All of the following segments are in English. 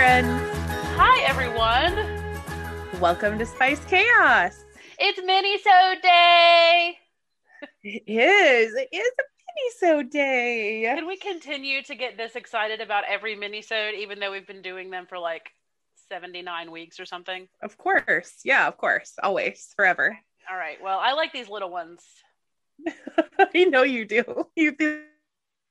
friends. Hi, everyone. Welcome to Spice Chaos. It's Minisode Day. It is. It is a Minisode Day. Can we continue to get this excited about every Minisode, even though we've been doing them for like 79 weeks or something? Of course. Yeah, of course. Always. Forever. All right. Well, I like these little ones. I know you do. You do.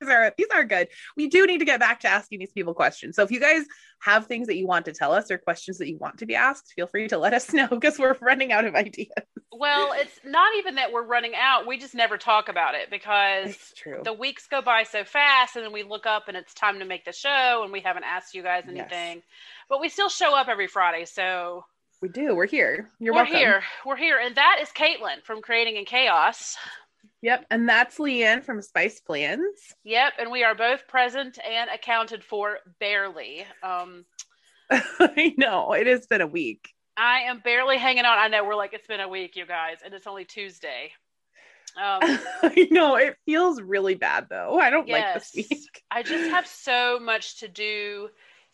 These are these are good. We do need to get back to asking these people questions. So if you guys have things that you want to tell us or questions that you want to be asked, feel free to let us know because we're running out of ideas. Well, it's not even that we're running out. We just never talk about it because the weeks go by so fast and then we look up and it's time to make the show and we haven't asked you guys Yes. anything. But we still show up every Friday. So We do. We're here. You're we're welcome. here. We're here. And that is Caitlin from Creating in Chaos. Yep. And that's Leanne from Spice Plans. Yep, and we are both present and accounted for barely. Um, I know. It has been a week. I am barely hanging on. I know we're like it's been a week, you guys, and it's only Tuesday. Um, I know. It feels really bad though. I don't like this week. I just have so much to do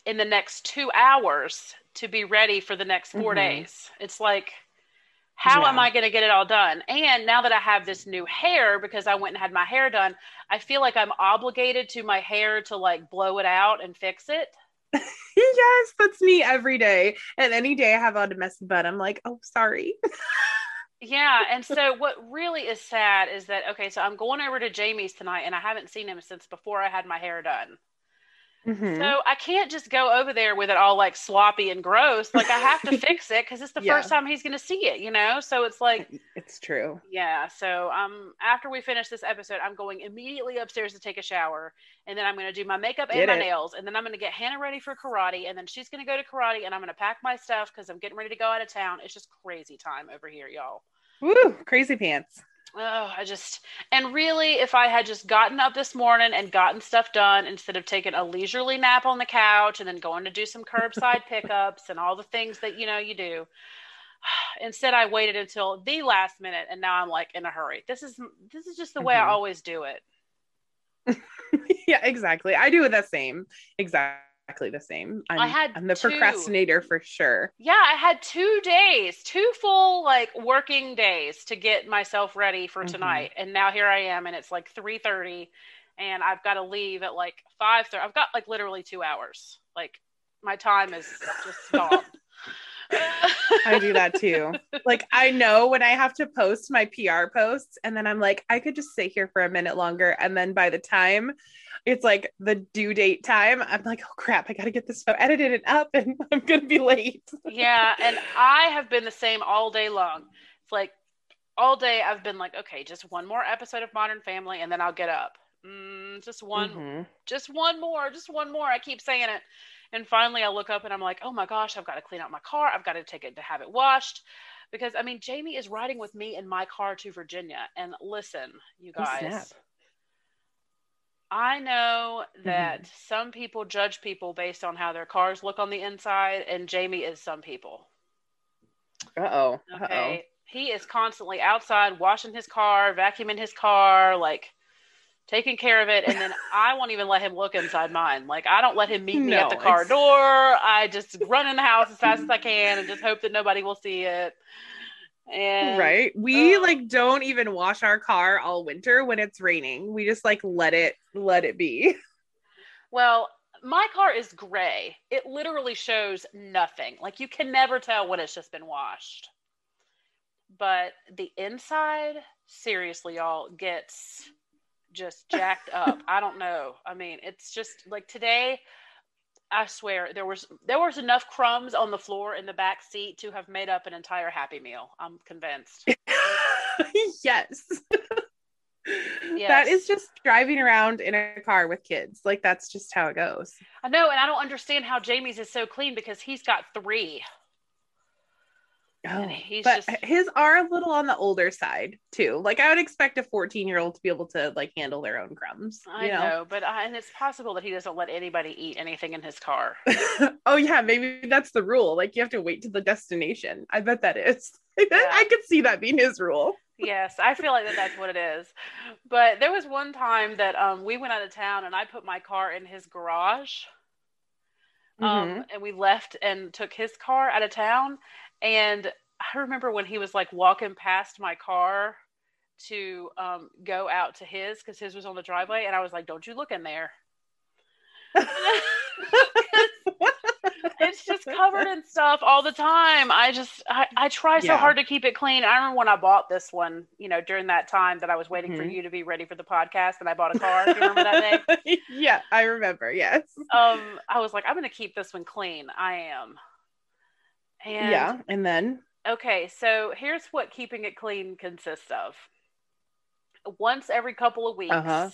in the next two hours to be ready for the next 4 Mhm. days. It's like, how am I going to get it all done? And now that I have this new hair, because I went and had my hair done, I feel like I'm obligated to my hair to like blow it out and fix it. yes, that's me every day. And any day I have on a messy butt, I'm like, oh, sorry. Yeah, and so what really is sad is that okay, so I'm going over to Jamie's tonight, and I haven't seen him since before I had my hair done. Mhm. So I can't just go over there with it all like sloppy and gross. Like I have to fix it because it's the Yeah. first time he's going to see it, you know. So it's like, it's true. yeah. So um, after we finish this episode, I'm going immediately upstairs to take a shower, and then I'm going to do my makeup and my it. nails, and then I'm going to get Hannah ready for karate, and then she's going to go to karate, and I'm going to pack my stuff because I'm getting ready to go out of town. It's just crazy time over here, y'all. Woo, crazy pants. Oh, I just and really, if I had just gotten up this morning and gotten stuff done instead of taking a leisurely nap on the couch and then going to do some curbside pickups and all the things that you know you do. Instead, I waited until the last minute, and now I'm like in a hurry. This is this is just the way I Mhm. always do it. yeah, exactly. I do the same. Exactly the same. I'm, I had I'm the two. procrastinator for sure. Yeah, I had two days, two full like working days to get myself ready for Mhm. tonight, and now here I am, and it's like three thirty, and I've got to leave at like five thirty. I've got like literally two hours. Like my time is just gone. I do that too. Like I know when I have to post my PR posts and then I'm like I could just sit here for a minute longer and then by the time it's like the due date time I'm like oh crap I got to get this stuff edited and up and I'm going to be late. yeah, and I have been the same all day long. It's like all day I've been like, okay, just one more episode of Modern Family, and then I'll get up. Mm, just one, Mhm. just one more, just one more. I keep saying it. And finally I look up and I'm like, oh my gosh, I've got to clean out my car. I've got to take it to have it washed. Because I mean, Jamie is riding with me in my car to Virginia. And listen, you Oh, guys. I know that mm-hmm. some people judge people based on how their cars look on the inside, and Jamie is some people. Uh-oh. Uh-oh. Okay. He is constantly outside washing his car, vacuuming his car, like taking care of it. And then I won't even let him look inside mine. Like, I don't let him meet me No, at the car it's- door. I just run in the house as fast as I can and just hope that nobody will see it. And Right? We Ugh. like don't even wash our car all winter when it's raining. We just like let it let it be. well, my car is gray. It literally shows nothing. Like, you can never tell when it's just been washed. But the inside, seriously, y'all, gets just jacked up. I don't know. I mean, it's just like today. I swear there was there was enough crumbs on the floor in the back seat to have made up an entire Happy Meal. I'm convinced. yes. Yes. That is just driving around in a car with kids. Like that's just how it goes. I know, and I don't understand how Jamie's is so clean because he's got three. Oh, but just- his are a little on the older side too. Like I would expect a 14 year old to be able to like handle their own crumbs. I you know, but I, and it's possible that he doesn't let anybody eat anything in his car. oh yeah, maybe that's the rule. Like you have to wait to the destination. I bet that is. Yeah. I could see that being his rule. yes, I feel like that that's what it is. But there was one time that um, we went out of town and I put my car in his garage. Um, Mhm. and we left and took his car out of town. And I remember when he was like walking past my car to um, go out to his because his was on the driveway, and I was like, "Don't you look in there." it's just covered in stuff all the time. I just I, I try so Yeah. hard to keep it clean. I remember when I bought this one, you know, during that time that I was waiting for Mhm. you to be ready for the podcast and I bought a car. Do you remember that day? yeah, I remember. Yes. Um, I was like, I'm gonna keep this one clean. I am. And yeah, and then okay, so here's what keeping it clean consists of. Once every couple of weeks, Uh-huh.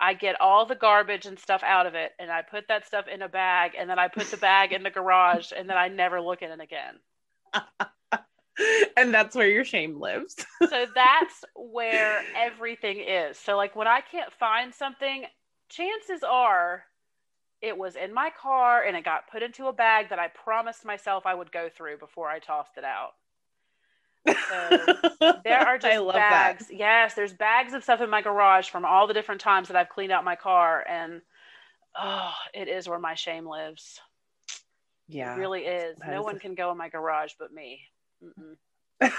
I get all the garbage and stuff out of it, and I put that stuff in a bag, and then I put the bag in the garage, and then I never look at it again. and that's where your shame lives. So that's where everything is. So, like, when I can't find something, chances are it was in my car and it got put into a bag that I promised myself I would go through before I tossed it out. There are just bags. Yes, there's bags of stuff in my garage from all the different times that I've cleaned out my car, and oh, it is where my shame lives. Yeah. It really is. No is one can go in my garage but me.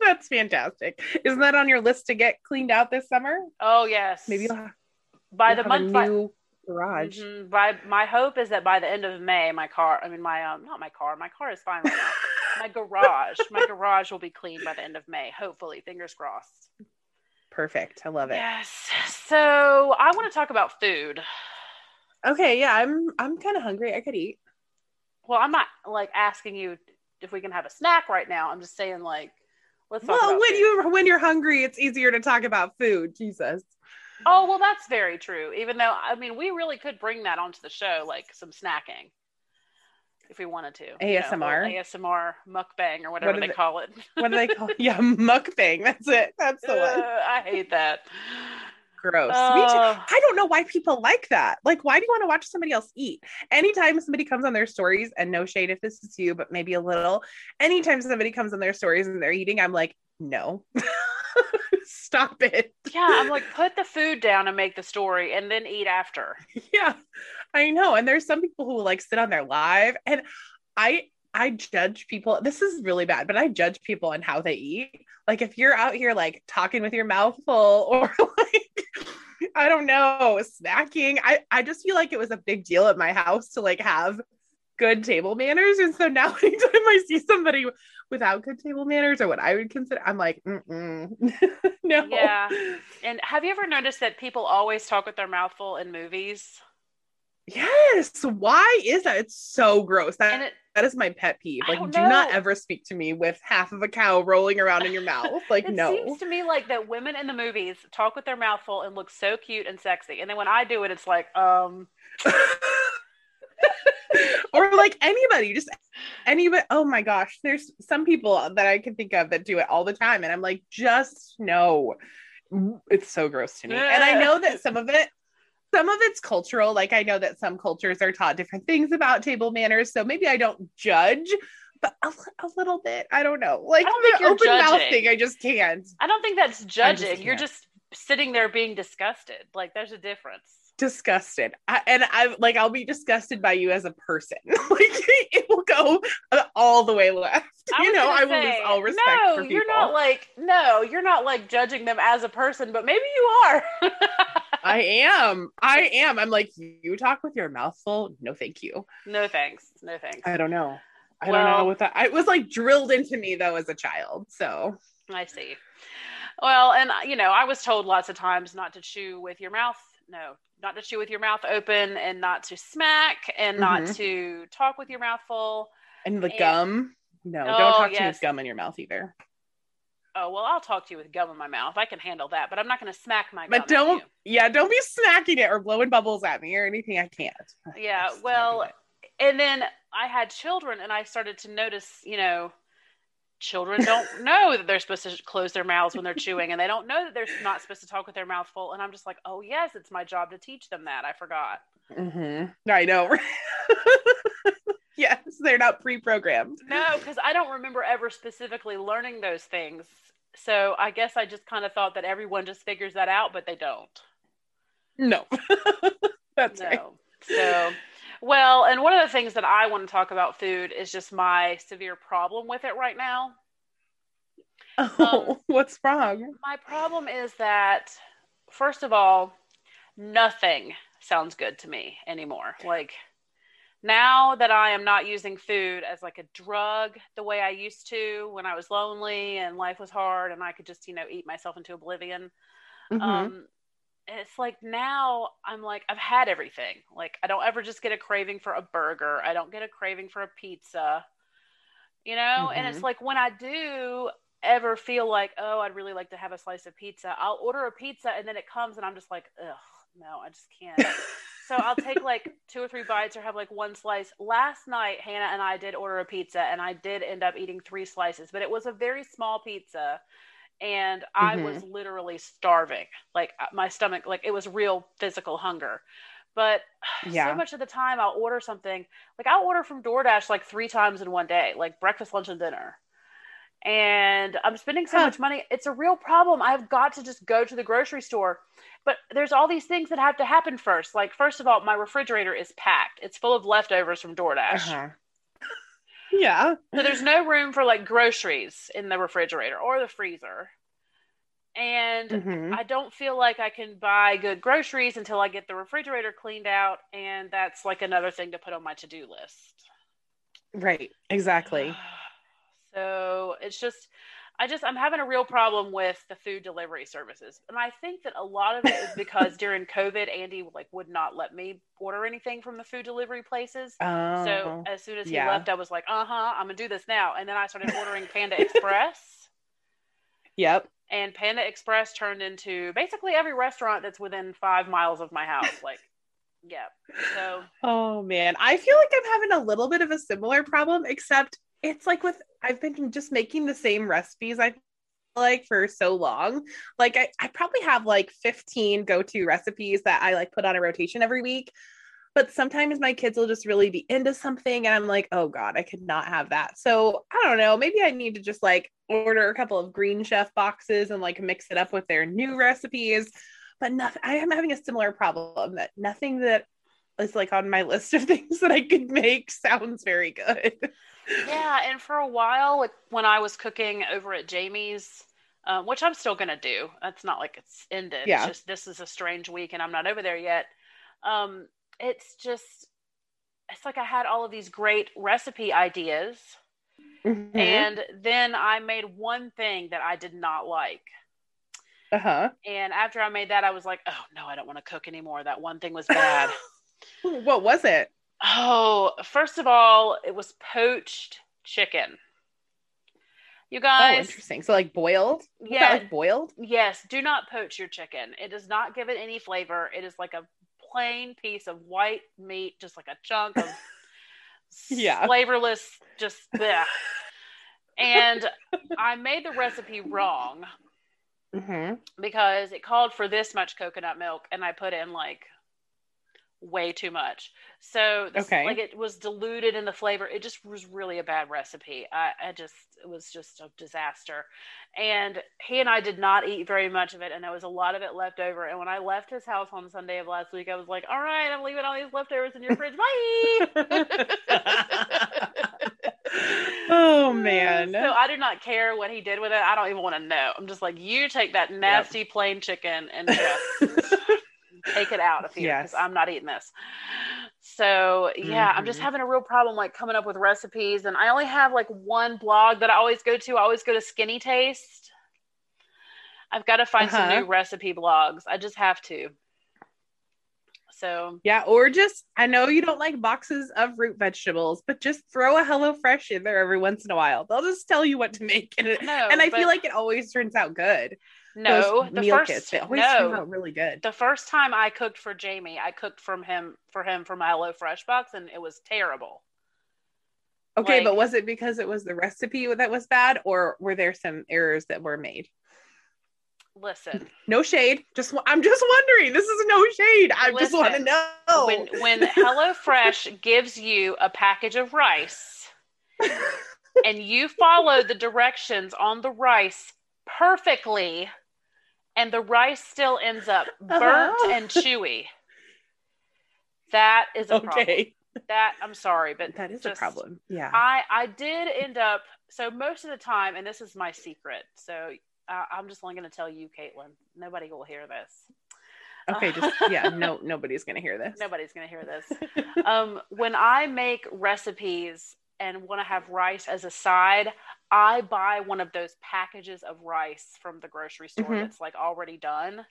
That's fantastic. Isn't that on your list to get cleaned out this summer? Oh yes. Maybe you'll have, by you'll the month new garage. Mhm. by my hope is that by the end of May, my car. I mean, my um, not my car. My car is fine right now. my garage. My garage will be clean by the end of May. Hopefully, fingers crossed. Perfect. I love it. Yes. So I want to talk about food. Okay, yeah, I'm I'm kind of hungry. I could eat. Well, I'm not like asking you if we can have a snack right now. I'm just saying like let's talk Well, when food. you when you're hungry, it's easier to talk about food. Jesus. Oh, well that's very true. Even though I mean we really could bring that onto the show like some snacking if we wanted to. You know, ASMR? ASMR mukbang or whatever What they it? call it. What do they call? yeah, mukbang. That's it. That's the one. Uh, I hate that. Gross. Me too. Uh, I don't know why people like that. Like, why do you want to watch somebody else eat? Anytime somebody comes on their stories, and no shade if this is you, but maybe a little. Anytime somebody comes on their stories and they're eating, I'm like, no, stop it. yeah, I'm like put the food down and make the story and then eat after. yeah, I know. And there's some people who like sit on their live, and I I judge people. This is really bad, but I judge people on how they eat. Like if you're out here like talking with your mouth full or like I don't know, snacking. I I just feel like it was a big deal at my house to like have good table manners. And so now anytime I see somebody without good table manners or what I would consider, I'm like, no. Yeah. And have you ever noticed that people always talk with their mouth full in movies? Yes. Why is that? It's so gross. That, it that is my pet peeve. Like, don't not ever speak to me with half of a cow rolling around in your mouth. Like, it no. It seems to me like that women in the movies talk with their mouth full and look so cute and sexy. And then when I do it, it's like, um, or like anybody, just anybody. Oh my gosh, there's some people that I can think of that do it all the time, and I'm like, just no. It's so gross to me, and I know that some of it. Some of it's cultural. Like I know that some cultures are taught different things about table manners, so maybe I don't judge, but a, a little bit. I don't know. Like I you're open mouth thing, I just can't. I don't think that's judging. You're just sitting there being disgusted. Like there's a difference. Disgusted I, and i'm like i'll be disgusted by you as a person like it will go uh, all the way left you know i will say, lose all respect No, for people you're not like no, you're not like judging them as a person, but maybe you are. i am i am i'm like you talk with your mouth full no thank you no thanks. No thanks. i don't know i don't know what that it was like drilled into me though as a child so I see. Well, and uh, you know, I was told lots of times not to chew with your mouth. No, not to chew with your mouth open, and not to smack, and not Mhm. to talk with your mouth full. and the And- gum no Oh, don't talk to me with gum in your mouth either Oh well, I'll talk to you with gum in my mouth. I can handle that, but I'm not going to smack my. but don't yeah don't be smacking it or blowing bubbles at me or anything i can't Yeah, well, and then I had children, and I started to notice, you know, children don't know that they're supposed to close their mouths when they're chewing, and they don't know that they're not supposed to talk with their mouth full. And I'm just like, oh yes, it's my job to teach them that. I forgot. hmm I know. yes, they're not pre-programmed. No, because I don't remember ever specifically learning those things. So I guess I just kind of thought that everyone just figures that out, but they don't. No, that's right. No. So, Well, and one of the things that I want to talk about food is just my severe problem with it right now. Oh, um, what's wrong? My problem is that, first of all, nothing sounds good to me anymore. Like, now that I am not using food as like a drug the way I used to when I was lonely and life was hard and I could just, you know, eat myself into oblivion. Mm-hmm. Um, it's like now I'm like, I've had everything. Like, I don't ever just get a craving for a burger, I don't get a craving for a pizza, you know? Mm-hmm. And it's mm-hmm. like when I do ever feel like, oh, I'd really like to have a slice of pizza, I'll order a pizza and then it comes and I'm just like, ugh, no, I just can't. so I'll take like two or three bites or have like one slice. Last night, Hannah and I did order a pizza, and I did end up eating three slices, but it was a very small pizza, and mm-hmm. I was literally starving. Like uh, my stomach, like it was real physical hunger. But yeah. so much of the time, I'll order something like I'll order from DoorDash like three times in one day, like breakfast, lunch, and dinner and I'm spending so much money. It's a real problem. I've got to just go to the grocery store. But there's all these things that have to happen first. Like, first of all, my refrigerator is packed, it's full of leftovers from DoorDash. Uh-huh. Yeah. So there's no room for like groceries in the refrigerator or the freezer. And mm-hmm. I don't feel like I can buy good groceries until I get the refrigerator cleaned out. And that's like another thing to put on my to do list. Right. Exactly. So it's just, I just, I'm having a real problem with the food delivery services. And I think that a lot of it is because during COVID, Andy like would not let me order anything from the food delivery places. Oh, so as soon as he yeah. left, I was like, uh huh, I'm to do this now. And then I started ordering Panda Express. Yep. And Panda Express turned into basically every restaurant that's within five miles of my house. Like, yeah. So. Oh man, I feel like I'm having a little bit of a similar problem, except it's like with I've been just making the same recipes I like for so long. Like I, I probably have like 15 go-to recipes that I like put on a rotation every week. But sometimes my kids will just really be into something and I'm like, oh God, I could not have that. So I don't know. Maybe I need to just like order a couple of green chef boxes and like mix it up with their new recipes. But nothing I am having a similar problem that nothing that is like on my list of things that I could make sounds very good yeah, and for a while, like when I was cooking over at Jamie's, um, which I'm still gonna do. It's not like it's ended. Yeah. It's just this is a strange week, and I'm not over there yet. Um, it's just, it's like I had all of these great recipe ideas, mm-hmm. and then I made one thing that I did not like. Uh huh. And after I made that, I was like, oh no, I don't want to cook anymore. That one thing was bad. what was it? Oh, first of all, it was poached chicken. You oh, guys. Oh, interesting. So like boiled? Yeah. Like boiled? Yes. Do not poach your chicken. It does not give it any flavor. It is like a plain piece of white meat, just like a chunk of yeah. flavorless, just bleh. and I made the recipe wrong mm-hmm. because it called for this much coconut milk, and I put in like way too much. So this, okay. like it was diluted in the flavor. It just was really a bad recipe. I, I just it was just a disaster. And he and I did not eat very much of it, and there was a lot of it left over. And when I left his house on Sunday of last week, I was like, "All right, I'm leaving all these leftovers in your fridge. Bye." oh man! So I do not care what he did with it. I don't even want to know. I'm just like, you take that nasty yep. plain chicken and just take it out of here because yes. I'm not eating this. So yeah, mm-hmm. I'm just mm-hmm. having a real problem like coming up with recipes, and I only have like one blog that I always go to. I always go to Skinny Taste. I've got to find uh-huh. some new recipe blogs. I just have to. So yeah, or just I know you don't like boxes of root vegetables, but just throw a HelloFresh in there every once in a while. They'll just tell you what to make, and, no, and I feel like it always turns out good. No, the meal first kits, they always no, turn out really good. The first time I cooked for Jamie, I cooked from him for him from my HelloFresh box, and it was terrible. Okay, like, but was it because it was the recipe that was bad, or were there some errors that were made? Listen, no shade. Just I'm just wondering. This is no shade. I listen, just want to know when when HelloFresh gives you a package of rice, and you follow the directions on the rice perfectly and the rice still ends up uh-huh. burnt uh-huh. and chewy. That is a okay. problem. that I'm sorry, but that is just, a problem. Yeah. I I did end up so most of the time, and this is my secret. So uh, I'm just only going to tell you, Caitlin. Nobody will hear this. Okay, just yeah, no, nobody's going to hear this. Nobody's going to hear this. um, when I make recipes and want to have rice as a side, I buy one of those packages of rice from the grocery store mm-hmm. that's like already done.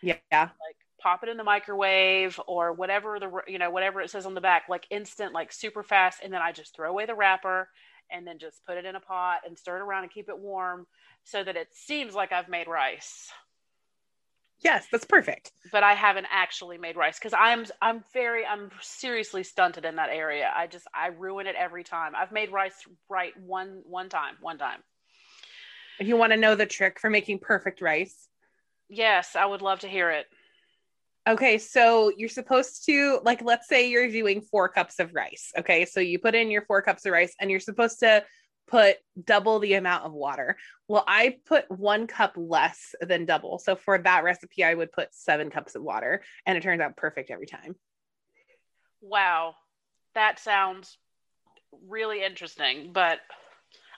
Yeah. Like pop it in the microwave or whatever the you know whatever it says on the back like instant like super fast and then I just throw away the wrapper and then just put it in a pot and stir it around and keep it warm so that it seems like I've made rice. Yes, that's perfect. But I haven't actually made rice because I'm I'm very I'm seriously stunted in that area. I just I ruin it every time. I've made rice right one one time, one time. If you want to know the trick for making perfect rice, yes, I would love to hear it. Okay, so you're supposed to like let's say you're doing 4 cups of rice. Okay? So you put in your 4 cups of rice and you're supposed to put double the amount of water. Well, I put one cup less than double. So for that recipe, I would put seven cups of water, and it turns out perfect every time. Wow. That sounds really interesting, but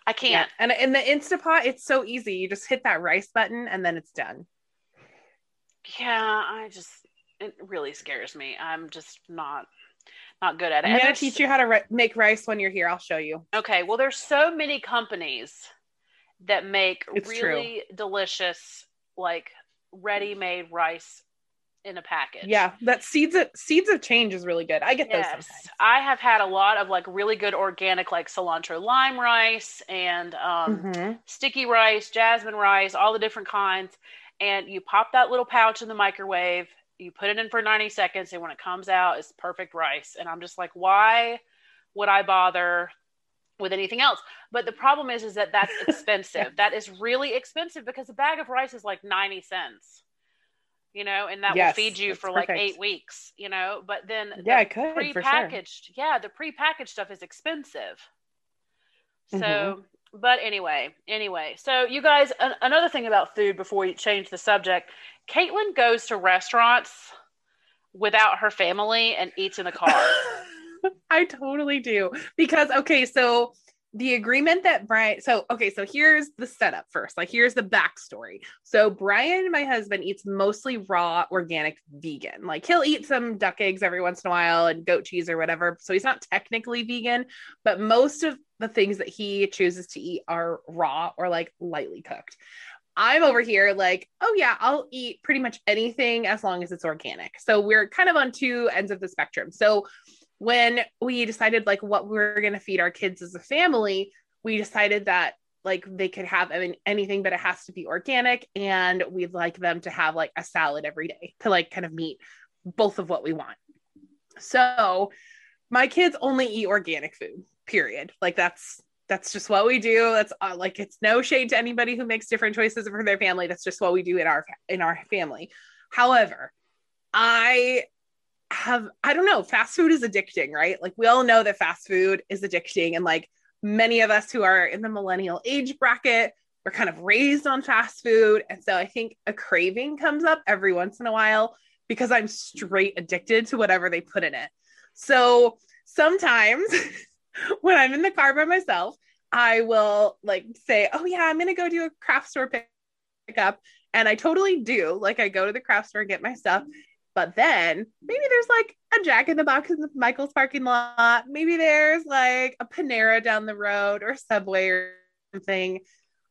I can't. Yeah. And in the Instapot, it's so easy. You just hit that rice button and then it's done. Yeah, I just, it really scares me. I'm just not not good at it. I'm gonna teach you how to ri- make rice when you're here. I'll show you. Okay. Well, there's so many companies that make it's really true. delicious, like ready-made rice in a package. Yeah, that seeds of seeds of change is really good. I get yes. those. Sometimes. I have had a lot of like really good organic, like cilantro lime rice and um, mm-hmm. sticky rice, jasmine rice, all the different kinds. And you pop that little pouch in the microwave you put it in for 90 seconds and when it comes out it's perfect rice and i'm just like why would i bother with anything else but the problem is is that that's expensive yeah. that is really expensive because a bag of rice is like 90 cents you know and that yes, will feed you for perfect. like eight weeks you know but then yeah i could prepackaged sure. yeah the prepackaged stuff is expensive so mm-hmm. But anyway anyway so you guys another thing about food before we change the subject Caitlin goes to restaurants without her family and eats in the car. I totally do. Because, okay, so the agreement that Brian, so, okay, so here's the setup first. Like, here's the backstory. So, Brian, my husband, eats mostly raw, organic, vegan. Like, he'll eat some duck eggs every once in a while and goat cheese or whatever. So, he's not technically vegan, but most of the things that he chooses to eat are raw or like lightly cooked. I'm over here like, oh yeah, I'll eat pretty much anything as long as it's organic. So we're kind of on two ends of the spectrum. So when we decided like what we are going to feed our kids as a family, we decided that like they could have I mean, anything, but it has to be organic. And we'd like them to have like a salad every day to like kind of meet both of what we want. So my kids only eat organic food, period. Like that's that's just what we do that's uh, like it's no shade to anybody who makes different choices for their family that's just what we do in our in our family however i have i don't know fast food is addicting right like we all know that fast food is addicting and like many of us who are in the millennial age bracket we're kind of raised on fast food and so i think a craving comes up every once in a while because i'm straight addicted to whatever they put in it so sometimes when I'm in the car by myself, I will like say, "Oh yeah, I'm gonna go do a craft store pick- pickup," and I totally do. Like I go to the craft store and get my stuff, but then maybe there's like a Jack in the Box in the Michael's parking lot. Maybe there's like a Panera down the road or Subway or something.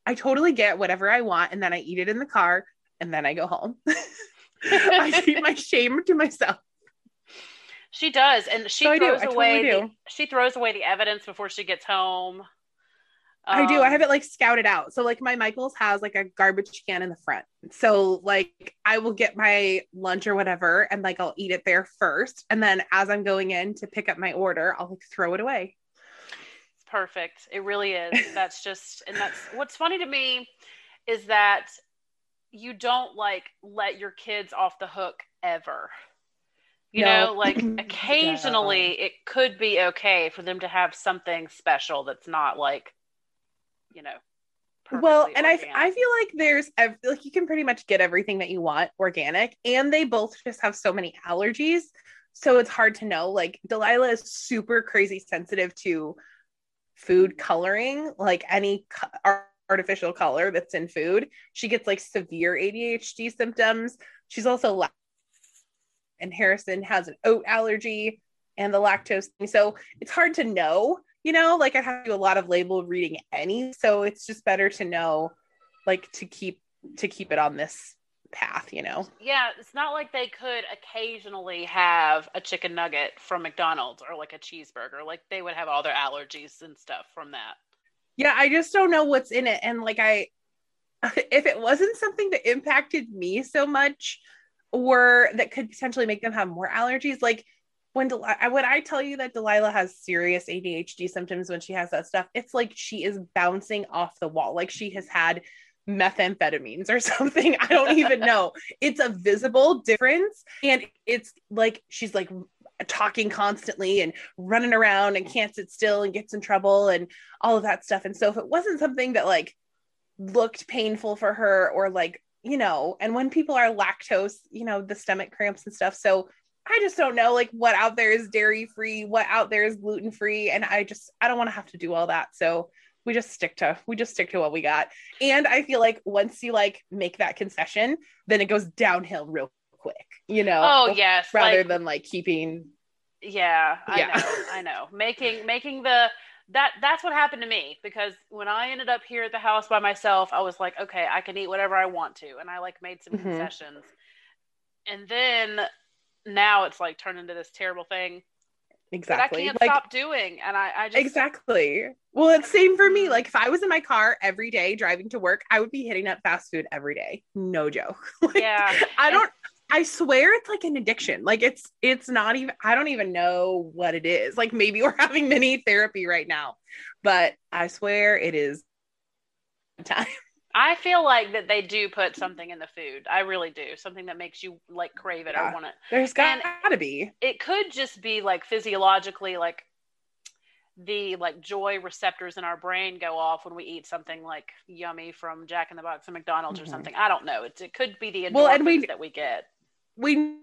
I totally get whatever I want, and then I eat it in the car, and then I go home. I keep my shame to myself. She does, and she so throws away. Totally the, she throws away the evidence before she gets home. Um, I do. I um, have it like scouted out. So like my Michaels has like a garbage can in the front. So like I will get my lunch or whatever, and like I'll eat it there first, and then as I'm going in to pick up my order, I'll like throw it away. It's perfect. It really is. That's just, and that's what's funny to me is that you don't like let your kids off the hook ever. You no. know, like occasionally yeah. it could be okay for them to have something special that's not like, you know. Well, and I, I feel like there's like you can pretty much get everything that you want organic, and they both just have so many allergies. So it's hard to know. Like Delilah is super crazy sensitive to food coloring, like any co- artificial color that's in food. She gets like severe ADHD symptoms. She's also la- and Harrison has an oat allergy and the lactose. So it's hard to know, you know, like I have to do a lot of label reading any. So it's just better to know like to keep to keep it on this path, you know? Yeah, it's not like they could occasionally have a chicken nugget from McDonald's or like a cheeseburger. Like they would have all their allergies and stuff from that. Yeah, I just don't know what's in it. And like, I, if it wasn't something that impacted me so much or that could potentially make them have more allergies, like, when Del- when I tell you that Delilah has serious ADHD symptoms when she has that stuff, it's like she is bouncing off the wall. Like she has had methamphetamines or something. I don't even know. It's a visible difference. And it's like she's like talking constantly and running around and can't sit still and gets in trouble and all of that stuff. And so if it wasn't something that like looked painful for her or like, you know, and when people are lactose, you know, the stomach cramps and stuff. So I just don't know like what out there is dairy free, what out there is gluten free. And I just, I don't want to have to do all that. So we just stick to we just stick to what we got and i feel like once you like make that concession then it goes downhill real quick you know oh yes rather like, than like keeping yeah i yeah. know i know making making the that that's what happened to me because when i ended up here at the house by myself i was like okay i can eat whatever i want to and i like made some mm-hmm. concessions and then now it's like turned into this terrible thing exactly I can't like, stop doing. And I, I just exactly. Well, it's same for me. Like if I was in my car every day driving to work, I would be hitting up fast food every day. No joke. like, yeah. I don't. I swear it's like an addiction. Like it's it's not even. I don't even know what it is. Like maybe we're having mini therapy right now, but I swear it is time. I feel like that they do put something in the food. I really do. Something that makes you like crave it yeah. or want it. There's got to be. It could just be like physiologically like the like joy receptors in our brain go off when we eat something like yummy from Jack in the Box or McDonald's mm-hmm. or something. I don't know. It, it could be the endorphins well, and we, that we get. We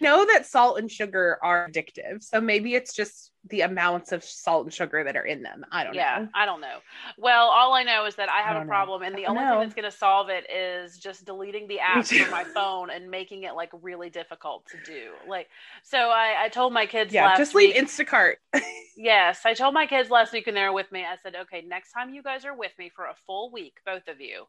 know that salt and sugar are addictive. So maybe it's just the amounts of salt and sugar that are in them. I don't yeah, know. I don't know. Well, all I know is that I have I a problem, know. and the only know. thing that's going to solve it is just deleting the app from my phone and making it like really difficult to do. Like, so I, I told my kids, yeah, just leave Instacart. yes, I told my kids last week when they were with me. I said, okay, next time you guys are with me for a full week, both of you,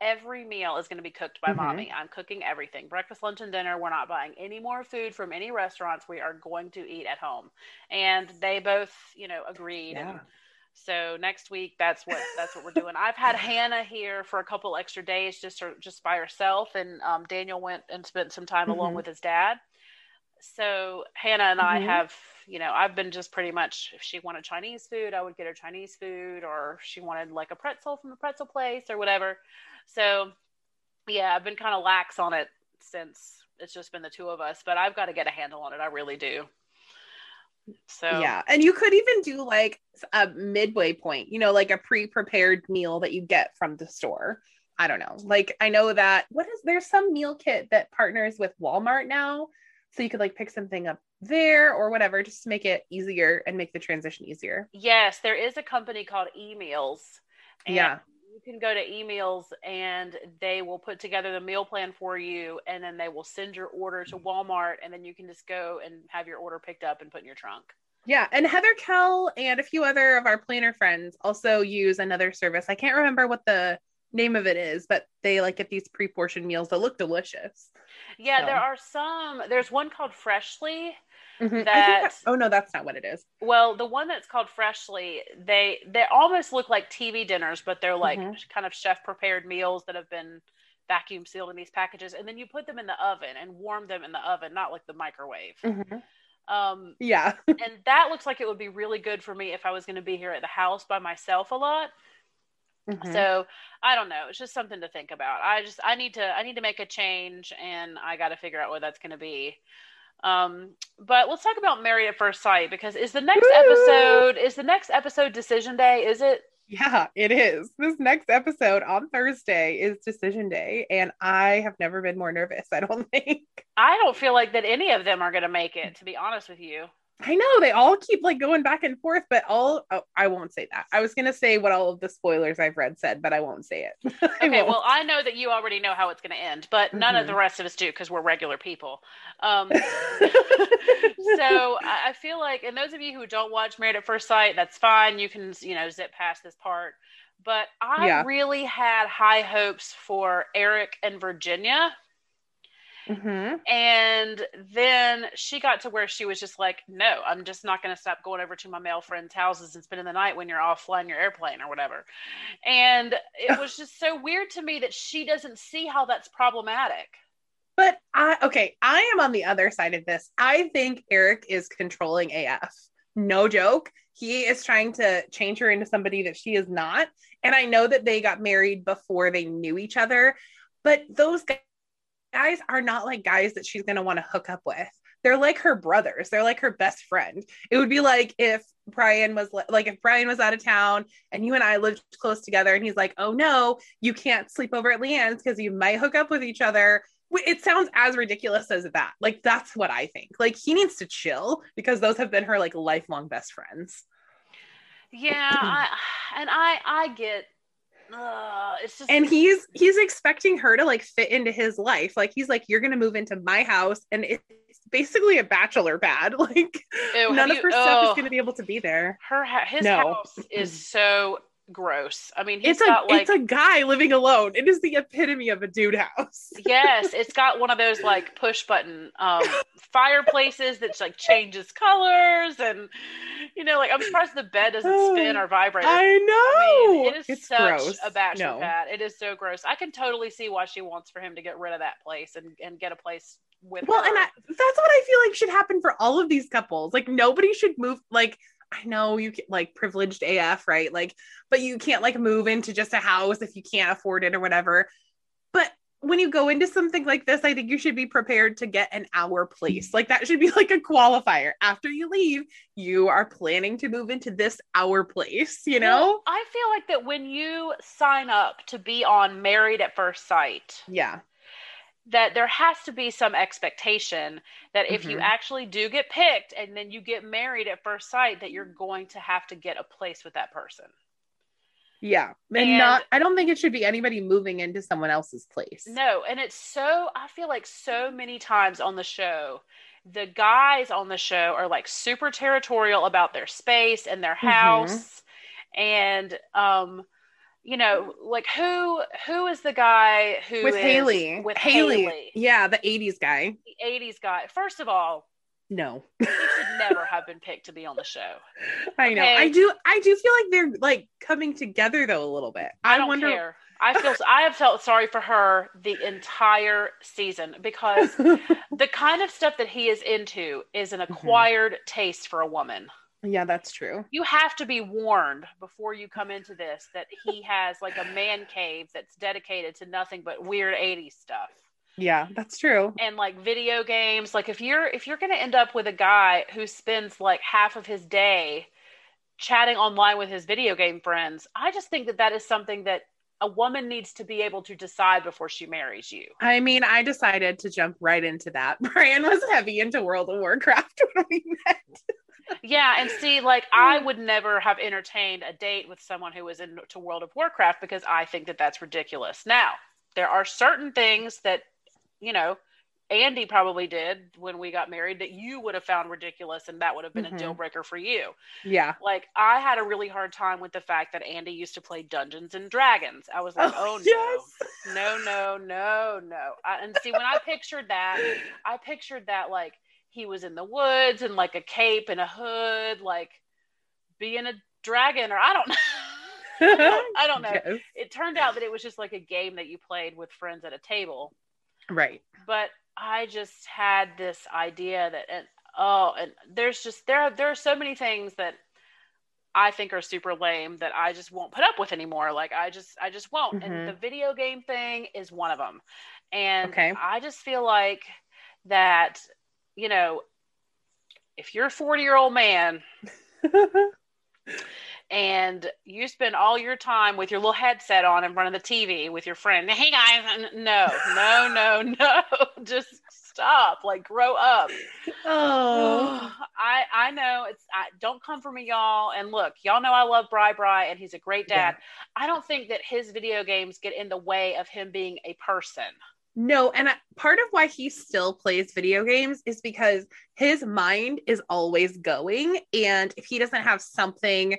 every meal is going to be cooked by mm-hmm. mommy. I'm cooking everything breakfast, lunch, and dinner. We're not buying any more food from any restaurants. We are going to eat at home. And they both, you know, agreed. Yeah. And so next week, that's what that's what we're doing. I've had Hannah here for a couple extra days just just by herself, and um, Daniel went and spent some time mm-hmm. along with his dad. So Hannah and I mm-hmm. have, you know, I've been just pretty much if she wanted Chinese food, I would get her Chinese food, or she wanted like a pretzel from a pretzel place or whatever. So, yeah, I've been kind of lax on it since it's just been the two of us, but I've got to get a handle on it. I really do. So, yeah. And you could even do like a midway point, you know, like a pre prepared meal that you get from the store. I don't know. Like, I know that what is there's some meal kit that partners with Walmart now. So you could like pick something up there or whatever just to make it easier and make the transition easier. Yes, there is a company called eMeals. yeah you can go to eMeals and they will put together the meal plan for you and then they will send your order to Walmart and then you can just go and have your order picked up and put in your trunk. Yeah, and Heather Kell and a few other of our planner friends also use another service. I can't remember what the name of it is, but they like get these pre-portioned meals that look delicious. Yeah, so. there are some. There's one called Freshly Mm-hmm. That, oh no, that's not what it is. Well, the one that's called Freshly, they they almost look like TV dinners, but they're like mm-hmm. kind of chef prepared meals that have been vacuum sealed in these packages, and then you put them in the oven and warm them in the oven, not like the microwave. Mm-hmm. Um, yeah, and that looks like it would be really good for me if I was going to be here at the house by myself a lot. Mm-hmm. So I don't know. It's just something to think about. I just I need to I need to make a change, and I got to figure out what that's going to be. Um, but let's talk about Married at First Sight because is the next Woo! episode is the next episode Decision Day? Is it? Yeah, it is. This next episode on Thursday is decision day, and I have never been more nervous. I don't think. I don't feel like that any of them are going to make it. To be honest with you. I know they all keep like going back and forth, but all oh, I won't say that. I was gonna say what all of the spoilers I've read said, but I won't say it. okay, well, I know that you already know how it's gonna end, but none mm-hmm. of the rest of us do because we're regular people. Um, so I feel like, and those of you who don't watch Married at First Sight, that's fine. You can you know zip past this part. But I yeah. really had high hopes for Eric and Virginia Mm-hmm. And then she got to where she was just like, no, I'm just not going to stop going over to my male friends' houses and spending the night when you're off flying your airplane or whatever. And it was just so weird to me that she doesn't see how that's problematic. But I, okay, I am on the other side of this. I think Eric is controlling AF. No joke. He is trying to change her into somebody that she is not. And I know that they got married before they knew each other, but those guys guys are not like guys that she's going to want to hook up with. They're like her brothers. They're like her best friend. It would be like if Brian was like if Brian was out of town and you and I lived close together and he's like, "Oh no, you can't sleep over at LeeAnne's because you might hook up with each other." It sounds as ridiculous as that. Like that's what I think. Like he needs to chill because those have been her like lifelong best friends. Yeah, I, and I I get it's just and he's he's expecting her to like fit into his life. Like he's like you're gonna move into my house and it's basically a bachelor pad. Like Ew, none of you, her stuff oh, is gonna be able to be there. Her his no. house is so gross. I mean, it's a got, like, it's a guy living alone. It is the epitome of a dude house. yes, it's got one of those like push button um, fireplaces that like changes colors, and you know, like I'm surprised the bed doesn't spin or vibrate. I know. I mean, it is it's such gross. a bachelor no. pad. It is so gross. I can totally see why she wants for him to get rid of that place and and get a place with. Well, her. and I, that's what I feel like should happen for all of these couples. Like nobody should move like I know you can, like privileged AF, right? Like, but you can't like move into just a house if you can't afford it or whatever. But when you go into something like this, I think you should be prepared to get an hour place. Like that should be like a qualifier. After you leave, you are planning to move into this hour place, you know? Well, I feel like that when you sign up to be on Married at First Sight. Yeah that there has to be some expectation that if mm-hmm. you actually do get picked and then you get married at first sight that you're going to have to get a place with that person yeah and, and, not i don't think it should be anybody moving into someone else's place no and it's so i feel like so many times on the show the guys on the show are like super territorial about their space and their mm-hmm. house mm-hmm. and um you know, like who who is the guy who with Haley with Haley. Haley? Yeah, the '80s guy. The '80s guy. First of all, no, he should never have been picked to be on the show. I know. I do. I do feel like they're like coming together though a little bit. I, I don't wonder. Care. I feel I have felt sorry for her the entire season because the kind of stuff that he is into is an mm-hmm. acquired mm-hmm. taste for a woman. Yeah, that's true. You have to be warned before you come into this that he has like a man cave that's dedicated to nothing but weird 80s stuff. Yeah, that's true. And like video games, like if you're if you're going to end up with a guy who spends like half of his day chatting online with his video game friends, I just think that that is something that a woman needs to be able to decide before she marries you. I mean, I decided to jump right into that. Brian was heavy into World of Warcraft when we met yeah, and see, like I would never have entertained a date with someone who was into World of Warcraft because I think that that's ridiculous. Now, there are certain things that, you know, Andy probably did when we got married that you would have found ridiculous and that would have been mm-hmm. a deal breaker for you. Yeah. Like I had a really hard time with the fact that Andy used to play Dungeons and Dragons. I was like, oh, oh yes. no, no, no, no, no. I, and see, when I pictured that, I pictured that like he was in the woods and like a cape and a hood, like being a dragon, or I don't know. I don't know. Yes. It turned out that it was just like a game that you played with friends at a table. Right. But I just had this idea that and oh and there's just there there are so many things that I think are super lame that I just won't put up with anymore. Like I just I just won't. Mm-hmm. And the video game thing is one of them. And okay. I just feel like that you know, if you're a 40 year old man and you spend all your time with your little headset on in front of the TV with your friend. Hey guys, no, no, no, no, just stop. Like grow up. Oh, I I know it's. I, don't come for me, y'all. And look, y'all know I love Bri Bri, and he's a great dad. I don't think that his video games get in the way of him being a person. No. And I, part of why he still plays video games is because his mind is always going. And if he doesn't have something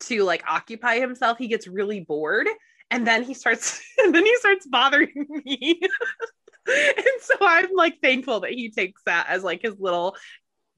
to like occupy himself, he gets really bored. And then he starts, and then he starts bothering me. and so I'm like thankful that he takes that as like his little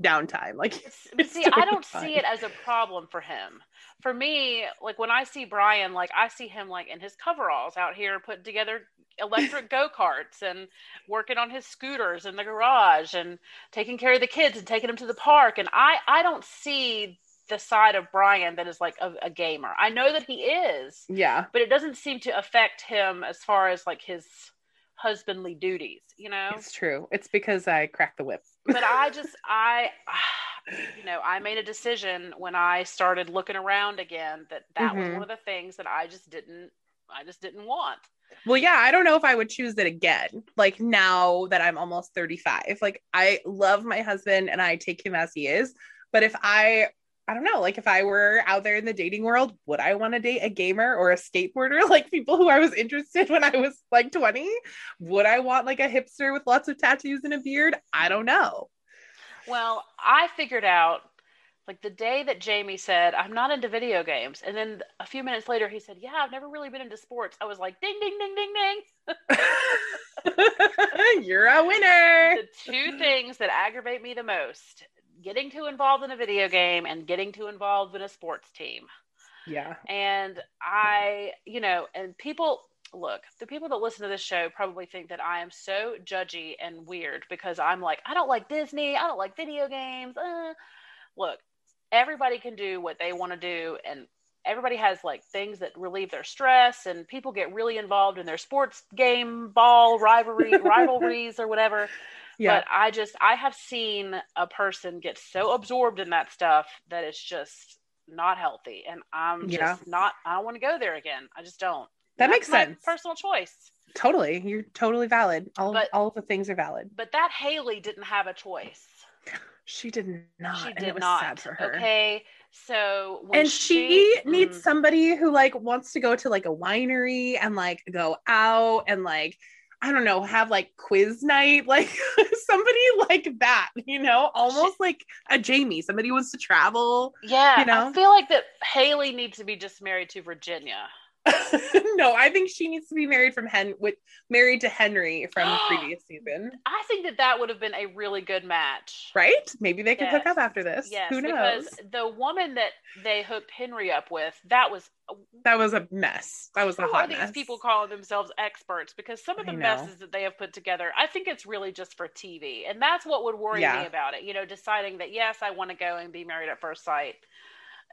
downtime. Like, see, I don't fine. see it as a problem for him. For me, like when I see Brian, like I see him like in his coveralls out here putting together electric go karts and working on his scooters in the garage and taking care of the kids and taking them to the park. And I, I don't see the side of Brian that is like a, a gamer. I know that he is, Yeah. but it doesn't seem to affect him as far as like his husbandly duties, you know? It's true. It's because I crack the whip. but I just I ah, you know I made a decision when I started looking around again that that was Mhm. one of the things that I just didn't I just didn't want. Well, yeah, I don't know if I would choose it again. Like now that I'm almost 35. Like I love my husband and I take him as he is. But if I I don't know, like if I were out there in the dating world, would I want to date a gamer or a skateboarder? Like people who I was interested when I was like 20? Would I want like a hipster with lots of tattoos and a beard? I don't know. Well, I figured out like the day that Jamie said I'm not into video games, and then a few minutes later he said, "Yeah, I've never really been into sports." I was like, "Ding, ding, ding, ding, ding!" You're a winner. the two things that aggravate me the most: getting too involved in a video game and getting too involved in a sports team. Yeah. And I, you know, and people look, the people that listen to this show probably think that I am so judgy and weird because I'm like, I don't like Disney, I don't like video games. Uh. Look, everybody can do what they want to do, and everybody has like things that relieve their stress, and people get really involved in their sports game, ball rivalry, rivalries, or whatever. Yeah. But I just, I have seen a person get so absorbed in that stuff that it's just not healthy. And I'm just not, I don't want to go there again. I just don't. That makes sense. Personal choice. totally. You're totally valid. All But- all of the things are valid. But that Haley didn't have a choice. She did not. she and did it was not. sad for her. Okay. So and she, needs Mm. somebody who like wants to go to like a winery and like go out and like I don't know, have like quiz night, like somebody like that, you know, almost like a Jamie, somebody who wants to travel. yeah, you know? I feel like that Haley needs to be just married to Virginia. no, I think she needs to be married from Hen with married to Henry from the previous season, I think that that would have been a really good match. right? Maybe they could hook up after this. Yes, Who knows? because the woman that they hooked Henry up with, that was That was a mess. That was a hot are these mess. people calling themselves experts? Because some of the messes that they have put together, I think it's really just for TV, and that's what would worry Yeah. me about it. You know, deciding that yes, I want to go and be married at first sight.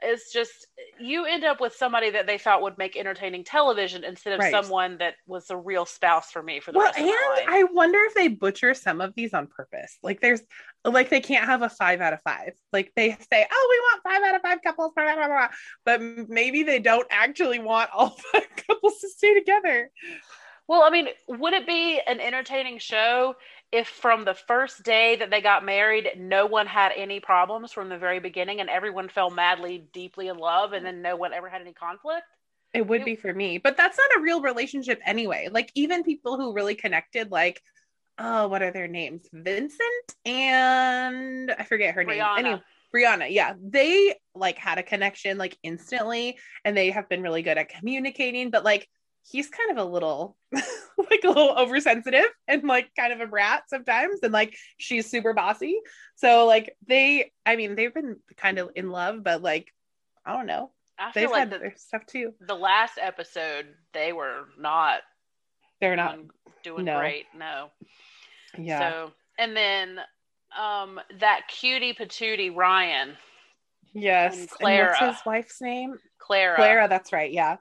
It's just you end up with somebody that they thought would make entertaining television instead of Right. someone that was a real spouse for me for the well, and. I wonder if they butcher some of these on purpose. Like there's like they can't have a five out of five. Like they say, oh, we want five out of five couples, blah, blah, blah. but maybe they don't actually want all five couples to stay together. Well, I mean, would it be an entertaining show if from the first day that they got married, no one had any problems from the very beginning and everyone fell madly, deeply in love and then no one ever had any conflict? It would It- be for me, but that's not a real relationship anyway. Like even people who really connected, like oh, what are their names? Vincent and I forget her name. Brianna. Anyway, Brianna, yeah, they like had a connection like instantly, and they have been really good at communicating. But like he's kind of a little, like a little oversensitive and like kind of a brat sometimes, and like she's super bossy. So like they, I mean, they've been kind of in love, but like I don't know, I they've feel like had the, their stuff too. the last episode, they were not They're not, doing, doing no. great. No. yeah. So, and then um that cutie patootie Ryan, Yes. and And what's his wife's name? Clara. Clara, that's right. Yeah.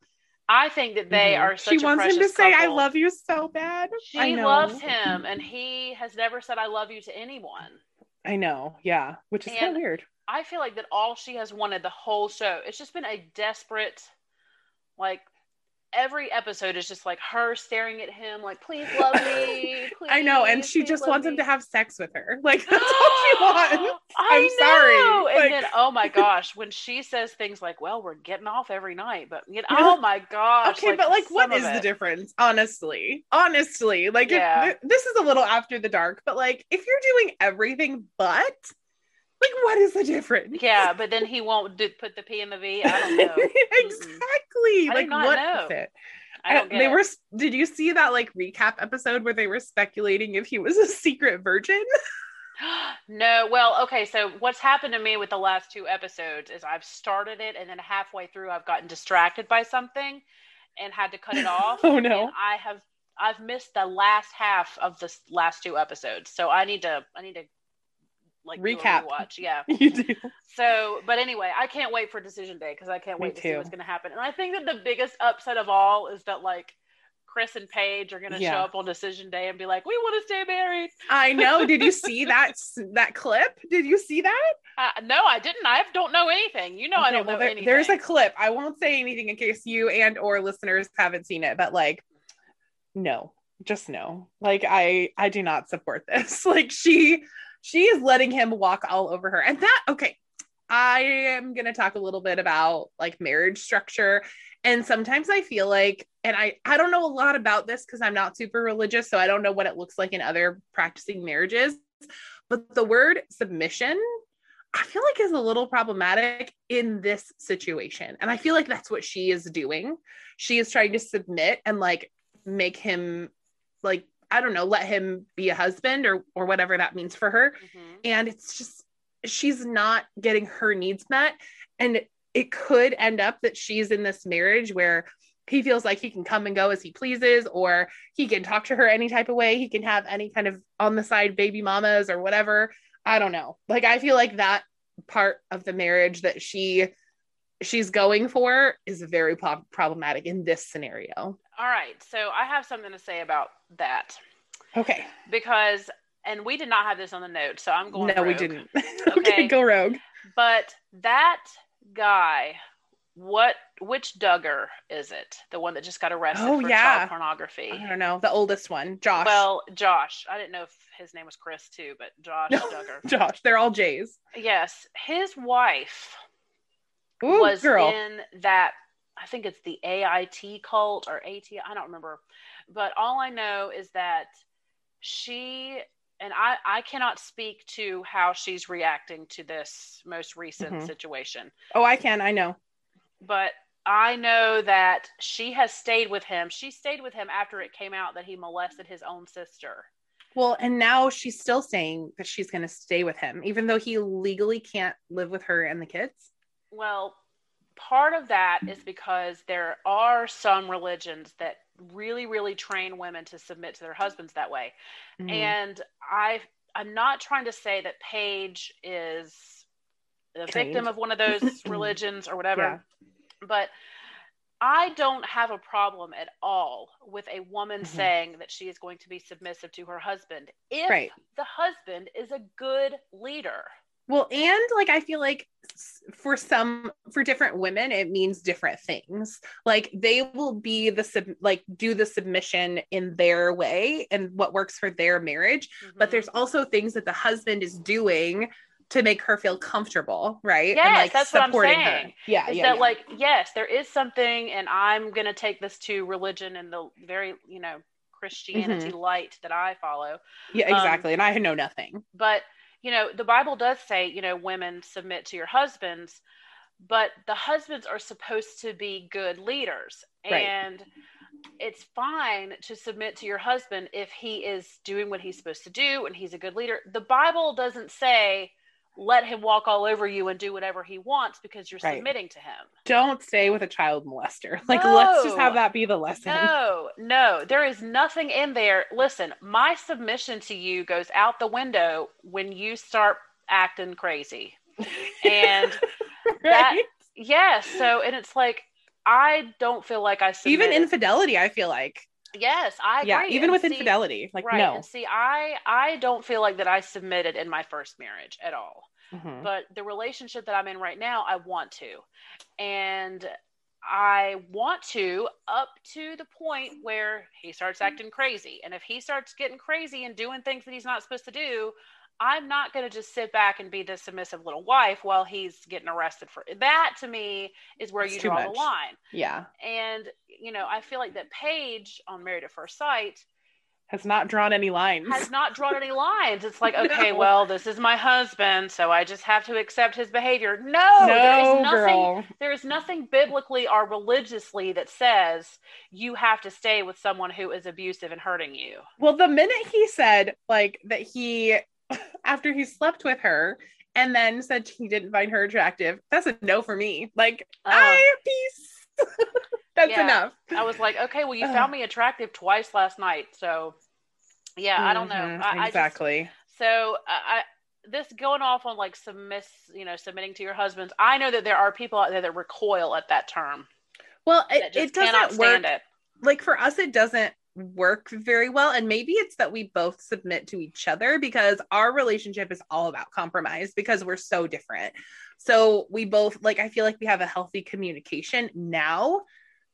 I think that they Mhm. are such She wants him to say, I love you so bad. I She loves him, and he has never said "I love you" to anyone. I know. Yeah. Which is kind of weird. I feel like that all she has wanted the whole show. It's just been a desperate, like every episode is just like her staring at him, like, please love me. Please, I know, and she just wants me. him to have sex with her. Like that's all she wants. I I'm sorry, know. And like- then, oh my gosh, when she says things like, "Well, we're getting off every night," but you know, oh my gosh. Okay, but like, what is the difference? Honestly, honestly, like, Yeah. th- this is a little after the dark, but like, if you're doing everything but, like, what is the difference? Yeah, but then he won't do, put the P in the V. I don't know. exactly. I like, what know. is it? I they it. were. Did you see that like recap episode where they were speculating if he was a secret virgin? no, well, okay. So what's happened to me with the last two episodes is I've started it, and then halfway through, I've gotten distracted by something and had to cut it off. Oh, no. And I have I've missed the last half of the last two episodes, so I need to I need to like Recap. watch. Yeah. you do. So, but anyway, I can't wait for decision day because I can't Me wait to see what's going to happen. And I think that the biggest upset of all is that like Chris and Paige are going to Yeah. show up on decision day and be like, "We want to stay married." I know. Did you see that that clip? Did you see that? Uh, no, I didn't. I don't know anything. You know, I don't well, know there- anything. There's a clip. I won't say anything in case you and or listeners haven't seen it, but like, no, just no. Like, I I do not support this. Like, she she is letting him walk all over her, and that okay. I am gonna talk a little bit about like marriage structure, and sometimes I feel like, and I I don't know a lot about this because I'm not super religious, so I don't know what it looks like in other practicing marriages. But the word submission I feel like is a little problematic in this situation. And I feel like that's what she is doing. She is trying to submit and like make him like I don't know, let him be a husband or or whatever that means for her. Mhm. And it's just she's not getting her needs met and it could end up that she's in this marriage where he feels like he can come and go as he pleases or he can talk to her any type of way he can have any kind of on the side baby mamas or whatever i don't know like i feel like that part of the marriage that she she's going for is very po- problematic in this scenario All right, so I have something to say about that okay because, and we did not have this on the note, so I'm going. no we didn't Okay. okay go rogue But that guy, what? Which Duggar is it? The one that just got arrested Oh, for yeah. child pornography. i don't know the oldest one josh Well, Josh. I didn't know if his name was Chris too, but Josh No. Duggar. josh they're all j's Yes, his wife Ooh, was girl in that. I think it's the AIT cult or AT. I don't remember, but all I know is that she and I. I cannot speak to how she's reacting to this most recent Mhm. situation, oh i can i know but I know that she has stayed with him. She stayed with him after it came out that he molested his own sister. Well, and now she's still saying that she's going to stay with him, even though he legally can't live with her and the kids. Well, part of that is because there are some religions that really, really train women to submit to their husbands that way. Mhm. And I, I'm not trying to say that Paige is the Trained. victim of one of those religions or whatever, Yeah. but I don't have a problem at all with a woman Mhm. saying that she is going to be submissive to her husband if Right. the husband is a good leader. Well, and like I feel like for some for different women it means different things. Like they will be the sub like do the submission in their way and what works for their marriage, but Mhm. there's also things that the husband is doing to make her feel comfortable, right? Yes, and like that's what I'm supporting her. saying. Yeah, is yeah, that yeah. like yes there is something and i'm going to take this to religion and the very you know christianity Mm-hmm. light that i follow yeah, um, exactly. and I know nothing. but you know the bible does say you know women submit to your husbands but the husbands are supposed to be good leaders Right. and it's fine to submit to your husband if he is doing what he's supposed to do and he's a good leader the bible doesn't say let him walk all over you and do whatever he wants because you're Right. submitting to him Don't stay with a child molester. Like let's just have that be the lesson. No, no, there is nothing in there. Listen, my submission to you goes out the window when you start acting crazy. And that- right? yes, so and it's like I don't feel like I submitted. even infidelity, I feel like. Yes, I agree. Yeah, even And with see- infidelity. Like right? no. And see, I I don't feel like that I submitted in my first marriage at all. Mhm. but the relationship that I'm in right now, I want to. And I want to up to the point where he starts acting crazy. And if he starts getting crazy and doing things that he's not supposed to do, I'm not going to just sit back and be the submissive little wife while he's getting arrested for that. To me, is where It's you draw the line. yeah. And you know, I feel like that Paige on Married at First Sight Has not drawn any lines. has not drawn any lines. It's like, No. okay, well, this is my husband, so I just have to accept his behavior. No, there is nothing girl. there is nothing biblically or religiously that says you have to stay with someone who is abusive and hurting you. Well, the minute he said like that he after he slept with her and then said he didn't find her attractive, that's a no for me. Like, Oh. I peace. that's Yeah. enough. I was like, okay, well, you found me attractive twice last night, so yeah, I don't know. Mhm, I, I just- exactly. so I, I this going off on like submiss, you know, submitting to your husbands. I know that there are people out there that recoil at that term. well, it, it doesn't work. stand it. Like for us, it doesn't work very well. And maybe it's that we both submit to each other because our relationship is all about compromise because we're so different. So we both like I feel like we have a healthy communication now.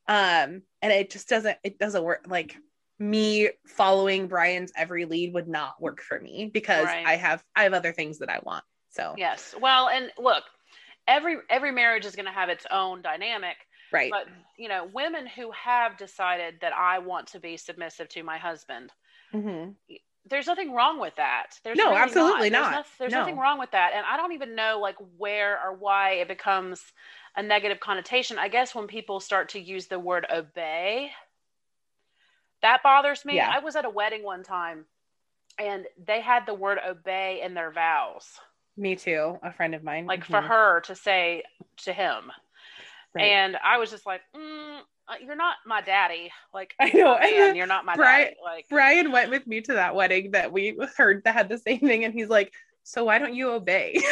Um, and it just doesn't it doesn't work like me following Brian's every lead would not work for me because Right. I have I have other things that I want. So Yes. Well, and look, every every marriage is going to have its own dynamic, right. but you know, women who have decided that I want to be submissive to my husband, Mhm. there's nothing wrong with that. There's No, really absolutely There's not. noth- there's No. nothing wrong with that, and I don't even know like where or why it becomes a negative connotation. I guess when people start to use the word obey, that bothers me. Yeah. I was at a wedding one time, and they had the word obey in their vows, Me too. A friend of mine. like for Mhm. her to say to him, Right. and I was just like, mm, uh, "You're not my daddy. Like I you're know, and you're not my Brian- daddy. Like Brian went with me to that wedding that we heard that had the same thing, and he's like, "So why don't you obey?"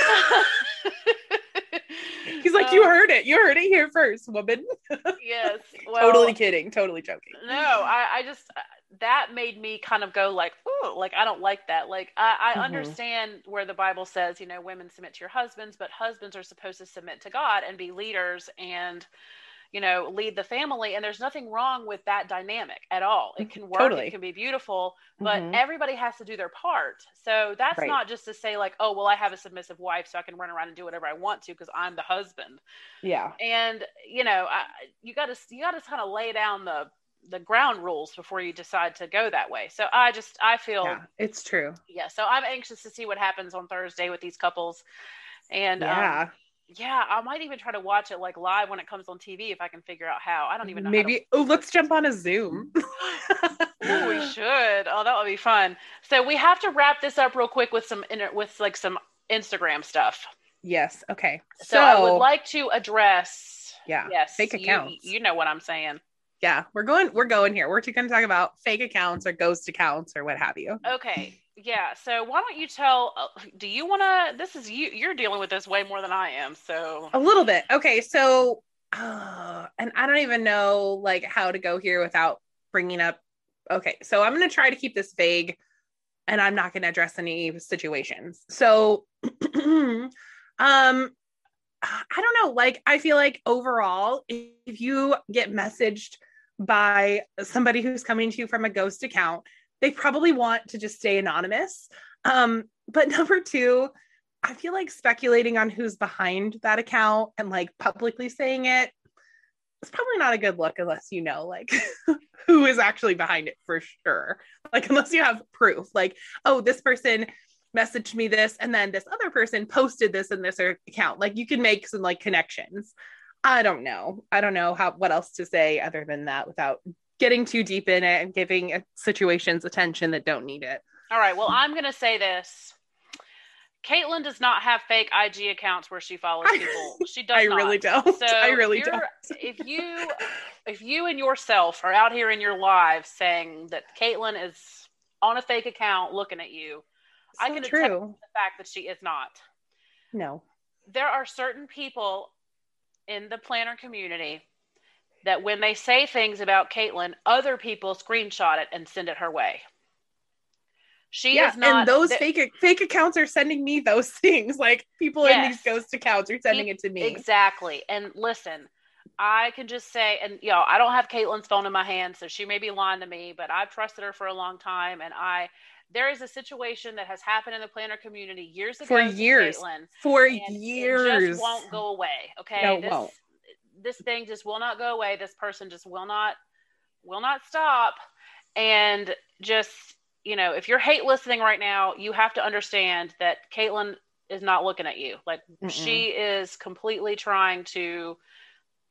he's like, "You Uh, heard it. You heard it here first, woman." yes. Well, totally kidding. Totally joking. No, I, I just that made me kind of go like, ooh, like I don't like that. Like I, I Mhm. understand where the Bible says, you know, women submit to your husbands, but husbands are supposed to submit to God and be leaders and, you know, lead the family. And there's nothing wrong with that dynamic at all. It can work. Totally. It can be beautiful, but Mhm. everybody has to do their part. So that's Right. not just to say like, oh, well, I have a submissive wife, so I can run around and do whatever I want to because I'm the husband yeah. and you know I, you got to you got to kind of lay down the the ground rules before you decide to go that way so i just i feel Yeah. It's true. yeah so i'm anxious to see what happens on thursday with these couples and um, yeah. yeah i might even try to watch it like live when it comes on tv if i can figure out how i don't even know Maybe. Oh, let's jump on a Zoom. Oh, we should. Oh, that would be fun. So we have to wrap this up real quick with some inter- with like some Instagram stuff. yes. Okay. So, I would like to address. Yeah, Yes. fake you- accounts. You, know what I'm saying. Yeah, we're going. We're going here. We're going to talk about fake accounts or ghost accounts or what have you. Okay. Yeah. So why don't you tell? Uh, do you want to? This is you. You're dealing with this way more than I am. So A little bit. Okay, so uh, and I don't even know like how to go here without bringing up. Okay, so I'm going to try to keep this vague, and I'm not going to address any situations. So, um, I don't know. Like, I feel like overall, if you get messaged by somebody who's coming to you from a ghost account, they probably want to just stay anonymous. Um, but number two, I feel like speculating on who's behind that account and like publicly saying it it's probably not a good look unless you know like who is actually behind it for sure. Like unless you have proof, like, oh, this person messaged me this and then this other person posted this in this account. Like you can make some like connections. I don't know. I don't know how what else to say other than that without getting too deep in it and giving situations attention that don't need it. all right. Well, I'm gonna say this. Caitlin does not have fake IG accounts where she follows people. She does not. I not. really don't. So I really don't. if you if you and yourself are out here in your lives saying that Caitlin is on a fake account looking at you, I So can attest true. the fact that she is not. No. there are certain people in the planner community that when they say things about Caitlin, other people screenshot it and send it her way. She yeah, is not. and those th- fake fake accounts are sending me those things. Like people in these ghost accounts are sending it to me. Exactly. And listen, I can just say, and you know, I don't have Caitlin's phone in my hand, so she may be lying to me, but I've trusted her for a long time. And I, there is a situation that has happened in the planner community years ago For years. Caitlin, For years. It just won't go away. Okay. No, this, won't. this thing just will not go away. This person just will not, will not stop. And just, you know, if you're hate listening right now, you have to understand that Caitlin is not looking at you. Like Mm-mm. she is completely trying to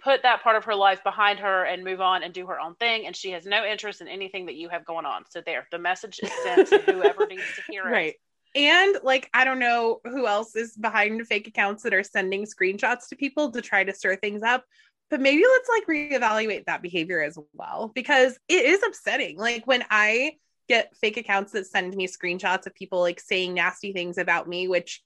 put that part of her life behind her and move on and do her own thing. And she has no interest in anything that you have going on. So there, the message is sent to whoever needs to hear it. Right. And like I don't know who else is behind fake accounts that are sending screenshots to people to try to stir things up. But maybe let's like reevaluate that behavior as well because it is upsetting. Like when I get fake accounts that send me screenshots of people like saying nasty things about me, which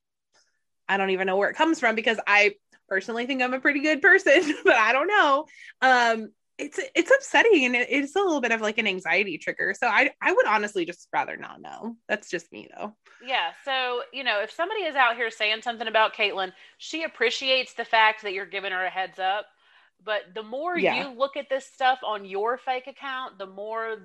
I don't even know where it comes from because I personally think I'm a pretty good person, but I don't know. Um it's it's upsetting and it, it's a little bit of like an anxiety trigger. So I I would honestly just rather not know. That's just me though. Yeah. So, you know, if somebody is out here saying something about Caitlin, she appreciates the fact that you're giving her a heads up. But the more Yeah. you look at this stuff on your fake account, the more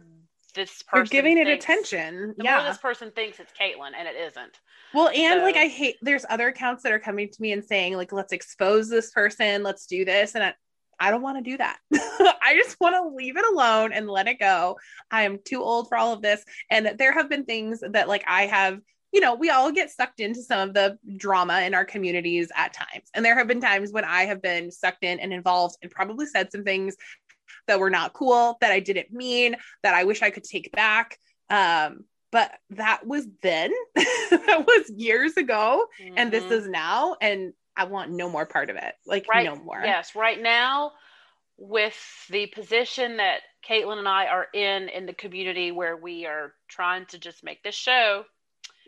this person You're giving it attention. The more Yeah. this person thinks it's Caitlin, and it isn't. Well, and like I hate there's other accounts that are coming to me and saying like let's expose this person, let's do this and I, I don't want to do that. I just want to leave it alone and let it go. I am too old for all of this and there have been things that like I have you know, we all get sucked into some of the drama in our communities at times. And there have been times when I have been sucked in and involved and probably said some things that were not cool, that I didn't mean, that I wish I could take back. Um, but that was then, that was years ago, and this Mhm. is now. And I want no more part of it. Like, right. no more. Yes, right now, with the position that Caitlin and I are in in the community where we are trying to just make this show,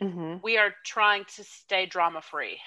Mhm. we are trying to stay drama free.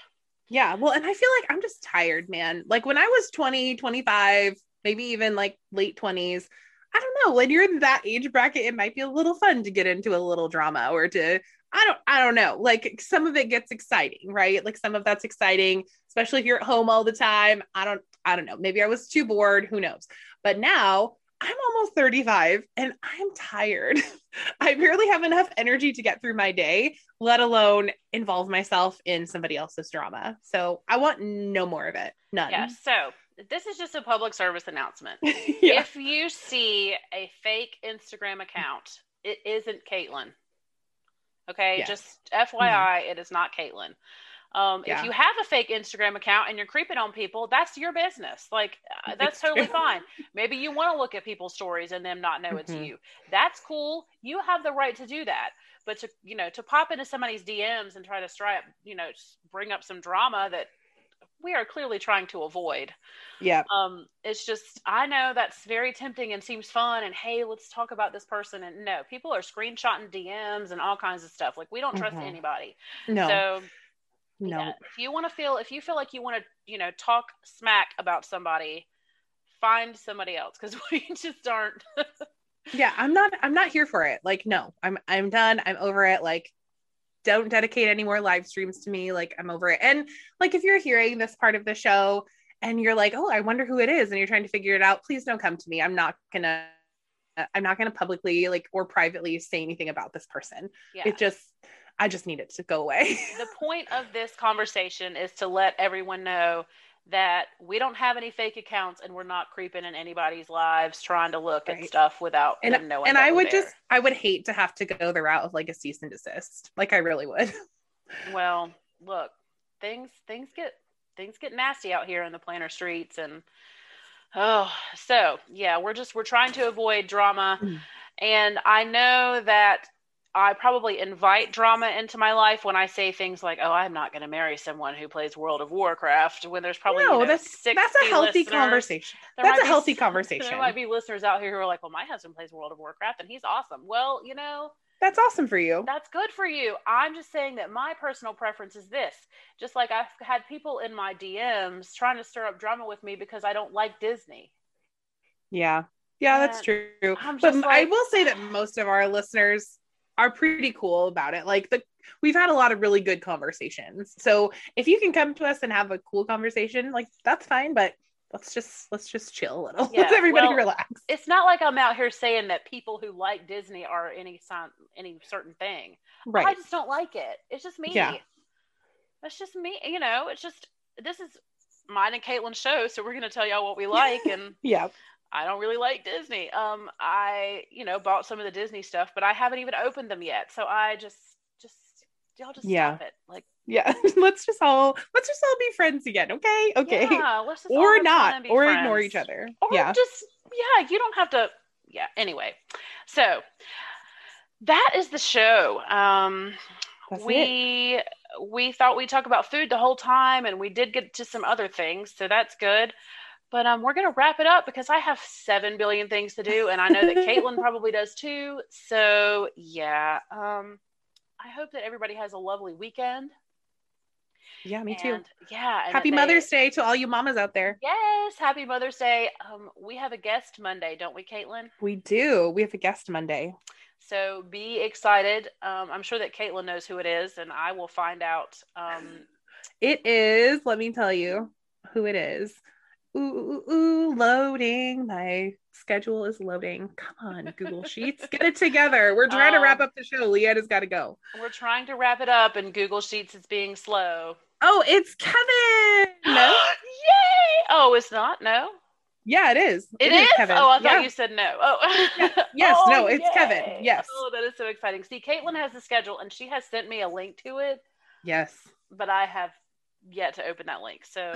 Yeah. Well, and I feel like I'm just tired, man. Like when I was 20, 25, maybe even like late 20s, I don't know. When you're in that age bracket, it might be a little fun to get into a little drama or to I don't I don't know. Like some of it gets exciting, right? Like some of that's exciting, especially if you're at home all the time. I don't I don't know. Maybe I was too bored, who knows. But now I'm almost 35 and I'm tired. I barely have enough energy to get through my day, let alone involve myself in somebody else's drama. So I want no more of it. None. Yeah. So this is just a public service announcement. yeah. If you see a fake Instagram account, it isn't Caitlin. Okay, Yeah. just FYI, it is not Caitlin. Um, Yeah. If you have a fake Instagram account and you're creeping on people, that's your business. Like uh, that's totally fine. Maybe you want to look at people's stories and them not know it's Mhm. you. That's cool. You have the right to do that. But to you know to pop into somebody's DMs and try to strike you know bring up some drama that we are clearly trying to avoid Yeah. um it's just i know that's very tempting and seems fun and hey let's talk about this person and no people are screenshotting dms and all kinds of stuff like we don't trust Mhm. anybody No. so no. yeah, if you want to feel if you feel like you want to you know talk smack about somebody find somebody else because we just aren't yeah i'm not i'm not here for it like no i'm i'm done i'm over it like don't dedicate any more live streams to me like i'm over it. And like if you're hearing this part of the show and you're like oh i wonder who it is and you're trying to figure it out please don't come to me. I'm not gonna i'm not gonna publicly like or privately say anything about this person. Yeah it just i just need it to go away. The point of this conversation is to let everyone know that we don't have any fake accounts and we're not creeping in anybody's lives trying to look at stuff without and, them knowing and i would there. just i would hate to have to go the route of like a cease and desist like i really would Well, look, things things get things get nasty out here in the planner streets and oh, so yeah, we're just we're trying to avoid drama Mm. and I know that I probably invite drama into my life when I say things like, "Oh, I'm not going to marry someone who plays World of Warcraft." When there's probably no you know, that's that's a healthy listeners. conversation There that's a healthy s- conversation There might be listeners out here who are like, "Well, my husband plays World of Warcraft and he's awesome." Well, you know, that's awesome for you that's good for you. I'm just saying that my personal preference is this. Just like I've had people in my DMs trying to stir up drama with me because I don't like Disney. Yeah. Yeah, that's true. But just I will say that most of our listeners are pretty cool about it. Like the we've had a lot of really good conversations. So if you can come to us and have a cool conversation, like that's fine, but let's just let's just chill a little. Yeah, Let's everybody well, relax. It's not like I'm out here saying that people who like Disney are any sign, any certain thing. Oh, right. I just don't like it. It's just me. Yeah. It's just me. You know, it's just this is mine and Caitlin's show, so we're gonna tell y'all what we like, and Yeah. I don't really like Disney. Um, I you know bought some of the Disney stuff, but I haven't even opened them yet. So I just just y'all just Yeah. stop it. Like Yeah. let's just all let's just all be friends again. Okay. Okay. yeah, let's just or not. Or ignore each other. or yeah. just yeah you don't have to yeah anyway so that is the show um That's it. we we thought we'd talk about food the whole time and we did get to some other things so that's good but um we're gonna wrap it up because i have seven billion things to do and i know that caitlin probably does too so yeah um i hope that everybody has a lovely weekend Yeah, me too. Yeah and Happy they- Mother's Day to all you mamas out there. Yes, happy Mother's Day. Um, we have a guest Monday, don't we, Caitlin? We do. We have a guest Monday. So be excited. Um, I'm sure that Caitlin knows who it is, and I will find out. Um, It is, let me tell you who it is. Ooh, ooh, ooh, loading. My schedule is loading. Come on, Google Sheets. Get it together. We're trying to Um, wrap up the show. Leanna's got to go. we're trying to wrap it up, and Google Sheets is being slow. Oh, it's Kevin. No? Yay! Oh, it's not. No, Yeah, it is. it is. Kevin. Oh, I thought Yeah. you said no. Oh, Yes, Oh, no, it's Kevin. Yes. Oh, that is so exciting. See, Caitlin has the schedule, and she has sent me a link to it, Yes. but I have yet to open that link. So.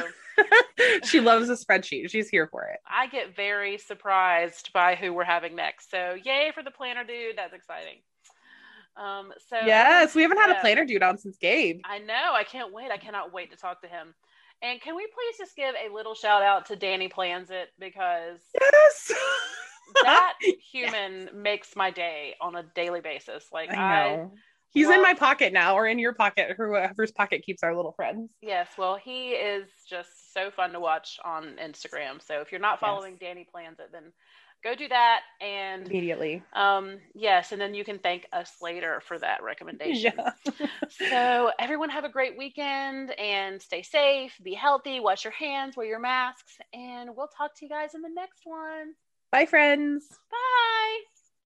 she loves a spreadsheet. She's here for it. I get very surprised by who we're having next. So yay for the planner dude. That's exciting. Um, so Yes, we haven't had a planner dude on since Gabe. I know. I can't wait. I cannot wait to talk to him. And can we please just give a little shout out to Danny Plans It because Yes. that human makes my day on a daily basis. Like I I, He's in my pocket now, or in your pocket, whoever's pocket keeps our little friends. yes, well, he is just so fun to watch on Instagram. So if you're not Yes. following Danny Plans It, then go do that. And Immediately. Um, yes, and then you can thank us later for that recommendation. Yeah. So, everyone have a great weekend and stay safe, be healthy, wash your hands, wear your masks, and we'll talk to you guys in the next one. Bye, friends. Bye.